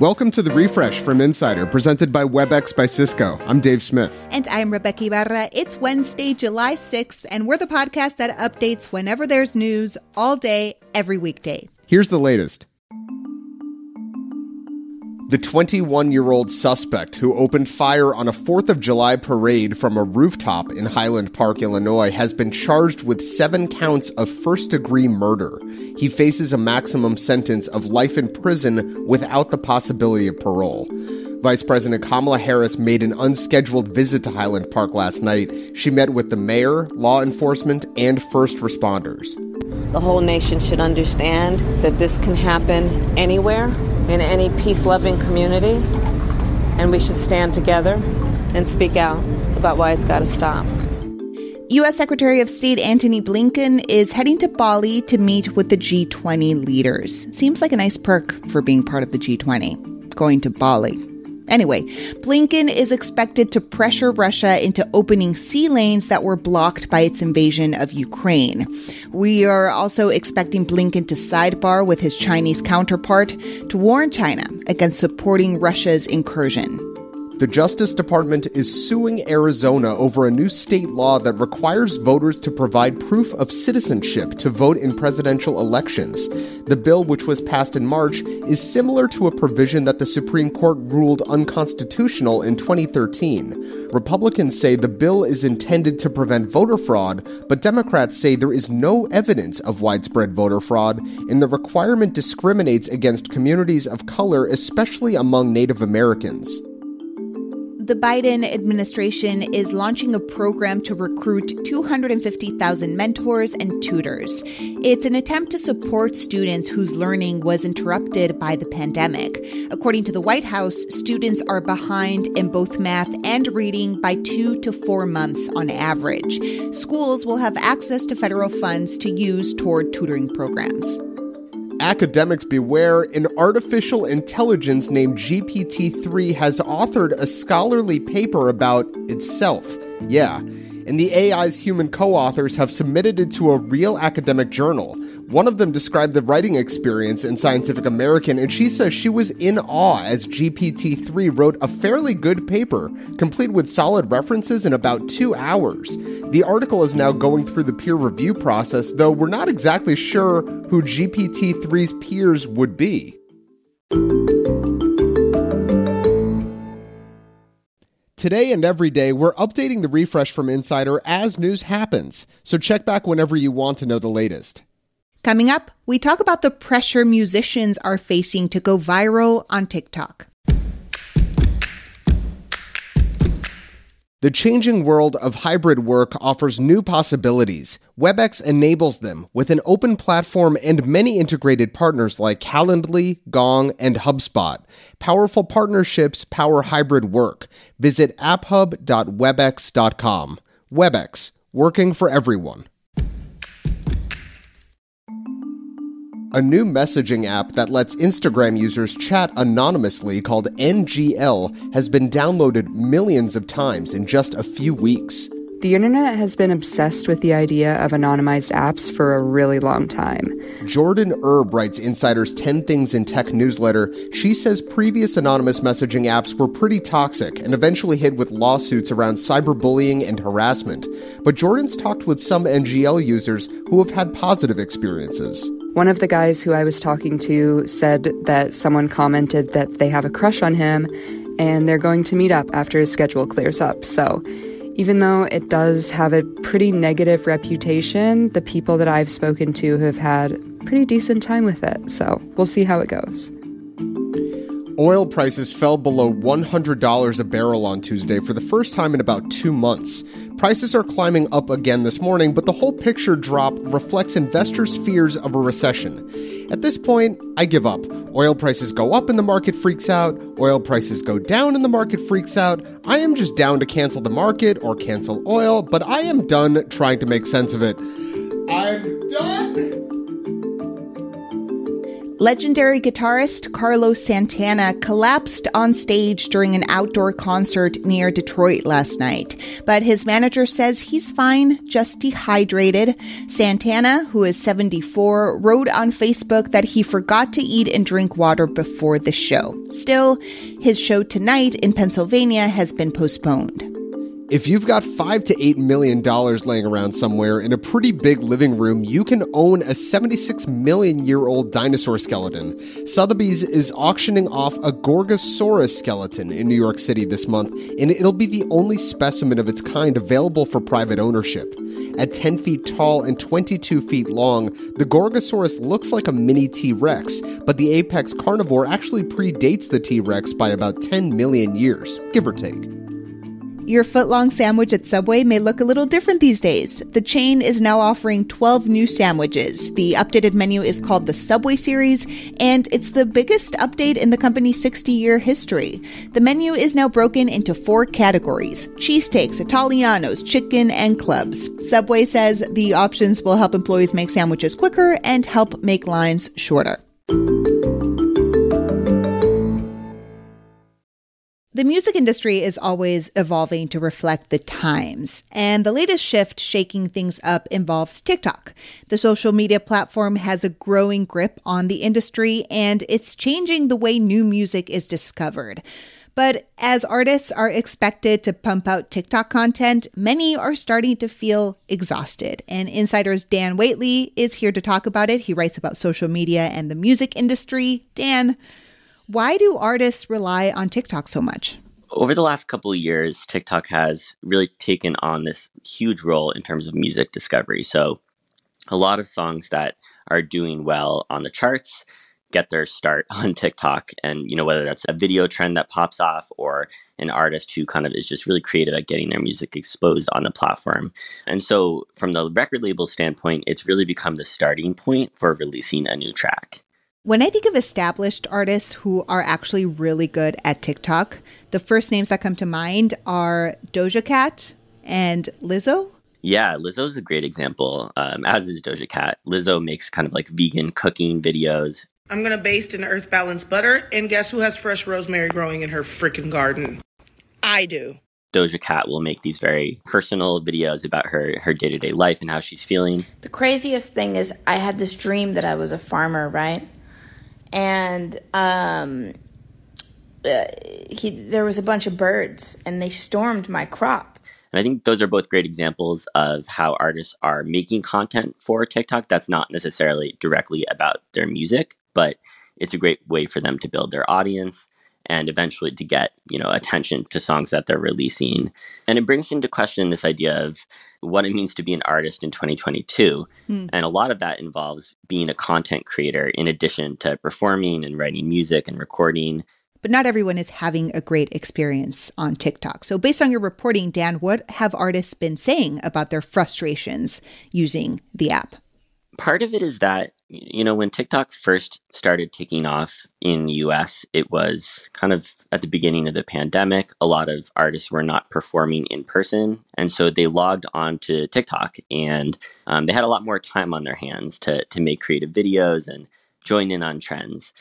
Welcome to the refresh from Insider, presented by WebEx by Cisco. I'm Dave Smith. And I'm Rebeca Ibarra. It's Wednesday, July 6th, and we're the podcast that updates whenever there's news all day, every weekday. Here's the latest. The 21 year old suspect who opened fire on a 4th of July parade from a rooftop in Highland Park, Illinois, has been charged with seven counts of first degree murder. He faces a maximum sentence of life in prison without the possibility of parole. Vice President Kamala Harris made an unscheduled visit to Highland Park last night. She met with the mayor, law enforcement, and first responders. The whole nation should understand that this can happen anywhere in any peace loving community, and we should stand together and speak out about why it's got to stop. U.S. Secretary of State Antony Blinken is heading to Bali to meet with the G20 leaders. Seems like a nice perk for being part of the G20, going to Bali. Anyway, Blinken is expected to pressure Russia into opening sea lanes that were blocked by its invasion of Ukraine. We are also expecting Blinken to sidebar with his Chinese counterpart to warn China against supporting Russia's incursion. The Justice Department is suing Arizona over a new state law that requires voters to provide proof of citizenship to vote in presidential elections. The bill, which was passed in March, is similar to a provision that the Supreme Court ruled unconstitutional in 2013. Republicans say the bill is intended to prevent voter fraud, but Democrats say there is no evidence of widespread voter fraud, and the requirement discriminates against communities of color, especially among Native Americans the Biden administration is launching a program to recruit 250,000 mentors and tutors. It's an attempt to support students whose learning was interrupted by the pandemic. According to the White House, students are behind in both math and reading by two to four months on average. Schools will have access to federal funds to use toward tutoring programs. Academics beware, an artificial intelligence named GPT 3 has authored a scholarly paper about itself. Yeah. And the AI's human co authors have submitted it to a real academic journal. One of them described the writing experience in Scientific American, and she says she was in awe as GPT 3 wrote a fairly good paper, complete with solid references in about two hours. The article is now going through the peer review process, though we're not exactly sure who GPT 3's peers would be. Today and every day, we're updating the refresh from Insider as news happens, so check back whenever you want to know the latest. Coming up, we talk about the pressure musicians are facing to go viral on TikTok. The changing world of hybrid work offers new possibilities. WebEx enables them with an open platform and many integrated partners like Calendly, Gong, and HubSpot. Powerful partnerships power hybrid work. Visit apphub.webex.com. WebEx, working for everyone. A new messaging app that lets Instagram users chat anonymously called NGL has been downloaded millions of times in just a few weeks. The internet has been obsessed with the idea of anonymized apps for a really long time. Jordan Erb writes Insider's 10 Things in Tech newsletter. She says previous anonymous messaging apps were pretty toxic and eventually hit with lawsuits around cyberbullying and harassment. But Jordan's talked with some NGL users who have had positive experiences. One of the guys who I was talking to said that someone commented that they have a crush on him and they're going to meet up after his schedule clears up. So, even though it does have a pretty negative reputation, the people that I've spoken to have had pretty decent time with it. So, we'll see how it goes. Oil prices fell below $100 a barrel on Tuesday for the first time in about two months. Prices are climbing up again this morning, but the whole picture drop reflects investors' fears of a recession. At this point, I give up. Oil prices go up and the market freaks out. Oil prices go down and the market freaks out. I am just down to cancel the market or cancel oil, but I am done trying to make sense of it. I'm done! Legendary guitarist Carlos Santana collapsed on stage during an outdoor concert near Detroit last night, but his manager says he's fine, just dehydrated. Santana, who is 74, wrote on Facebook that he forgot to eat and drink water before the show. Still, his show tonight in Pennsylvania has been postponed. If you've got five to eight million dollars laying around somewhere in a pretty big living room, you can own a 76 million year old dinosaur skeleton. Sotheby's is auctioning off a Gorgosaurus skeleton in New York City this month, and it'll be the only specimen of its kind available for private ownership. At 10 feet tall and 22 feet long, the Gorgosaurus looks like a mini T Rex, but the apex carnivore actually predates the T Rex by about 10 million years, give or take. Your footlong sandwich at Subway may look a little different these days. The chain is now offering 12 new sandwiches. The updated menu is called the Subway Series, and it's the biggest update in the company's 60 year history. The menu is now broken into four categories cheesesteaks, Italianos, chicken, and clubs. Subway says the options will help employees make sandwiches quicker and help make lines shorter. The music industry is always evolving to reflect the times, and the latest shift shaking things up involves TikTok. The social media platform has a growing grip on the industry, and it's changing the way new music is discovered. But as artists are expected to pump out TikTok content, many are starting to feel exhausted. And Insider's Dan Whateley is here to talk about it. He writes about social media and the music industry. Dan, why do artists rely on TikTok so much? Over the last couple of years, TikTok has really taken on this huge role in terms of music discovery. So, a lot of songs that are doing well on the charts get their start on TikTok. And, you know, whether that's a video trend that pops off or an artist who kind of is just really creative at getting their music exposed on the platform. And so, from the record label standpoint, it's really become the starting point for releasing a new track. When I think of established artists who are actually really good at TikTok, the first names that come to mind are Doja Cat and Lizzo. Yeah, Lizzo's a great example, um, as is Doja Cat. Lizzo makes kind of like vegan cooking videos. I'm gonna baste in earth balanced butter, and guess who has fresh rosemary growing in her freaking garden? I do. Doja Cat will make these very personal videos about her her day to day life and how she's feeling. The craziest thing is, I had this dream that I was a farmer, right? And um, uh, he there was a bunch of birds, and they stormed my crop. And I think those are both great examples of how artists are making content for TikTok that's not necessarily directly about their music, but it's a great way for them to build their audience and eventually to get you know attention to songs that they're releasing and it brings into question this idea of what it means to be an artist in 2022 mm. and a lot of that involves being a content creator in addition to performing and writing music and recording but not everyone is having a great experience on TikTok. So, based on your reporting, Dan, what have artists been saying about their frustrations using the app? Part of it is that you know, when TikTok first started taking off in the US, it was kind of at the beginning of the pandemic. A lot of artists were not performing in person. And so they logged on to TikTok and um, they had a lot more time on their hands to, to make creative videos and join in on trends.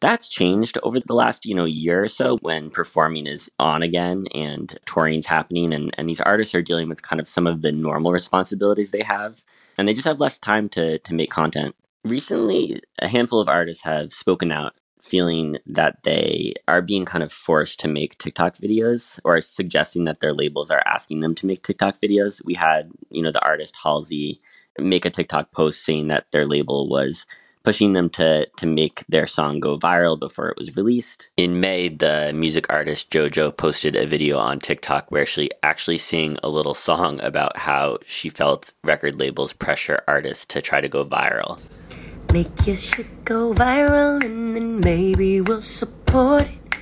That's changed over the last, you know, year or so when performing is on again and touring's happening and, and these artists are dealing with kind of some of the normal responsibilities they have. And they just have less time to, to make content. Recently, a handful of artists have spoken out feeling that they are being kind of forced to make TikTok videos or suggesting that their labels are asking them to make TikTok videos. We had, you know, the artist Halsey make a TikTok post saying that their label was pushing them to to make their song go viral before it was released. In May, the music artist JoJo posted a video on TikTok where she actually sang a little song about how she felt record labels pressure artists to try to go viral. Make your shit go viral and then maybe we'll support it.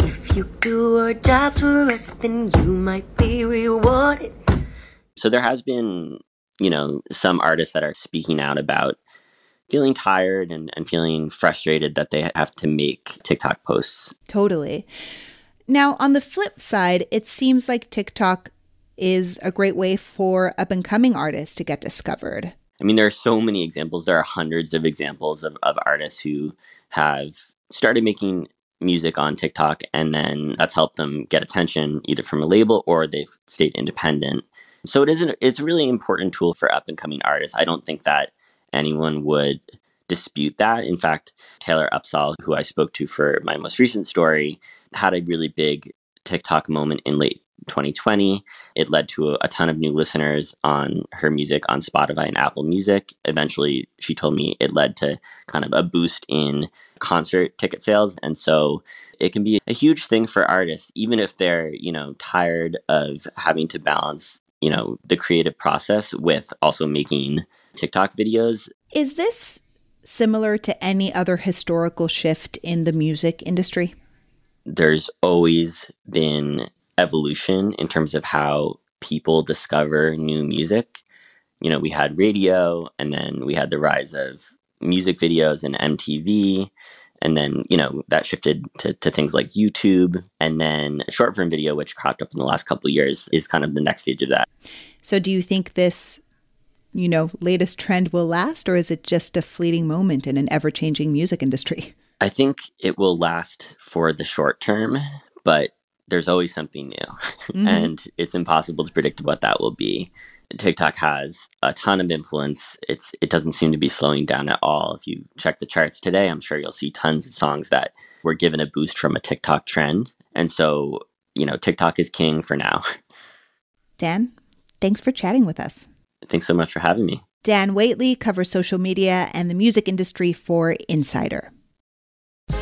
If you do our jobs for us, then you might be rewarded. So there has been, you know, some artists that are speaking out about feeling tired and, and feeling frustrated that they have to make TikTok posts. Totally. Now, on the flip side, it seems like TikTok is a great way for up and coming artists to get discovered. I mean, there are so many examples. There are hundreds of examples of, of artists who have started making music on TikTok and then that's helped them get attention either from a label or they've stayed independent. So it is an, it's a really important tool for up and coming artists. I don't think that anyone would dispute that. In fact, Taylor Upsahl, who I spoke to for my most recent story, had a really big TikTok moment in late 2020. It led to a, ton of new listeners on her music on Spotify and Apple Music. Eventually, she told me it led to kind of a boost in concert ticket sales. And so it can be a huge thing for artists, even if they're, you know, tired of having to balance, you know, the creative process with also making TikTok videos. Is this similar to any other historical shift in the music industry? There's always been evolution in terms of how people discover new music. You know, we had radio and then we had the rise of music videos and MTV. And then, you know, that shifted to, to things like YouTube. And then short form video, which cropped up in the last couple years, is kind of the next stage of that. So do you think this, you know, latest trend will last, or is it just a fleeting moment in an ever changing music industry? I think it will last for the short term, but there's always something new. Mm-hmm. and it's impossible to predict what that will be. TikTok has a ton of influence. It's it doesn't seem to be slowing down at all. If you check the charts today, I'm sure you'll see tons of songs that were given a boost from a TikTok trend. And so, you know, TikTok is king for now. Dan, thanks for chatting with us. Thanks so much for having me. Dan Whateley covers social media and the music industry for Insider.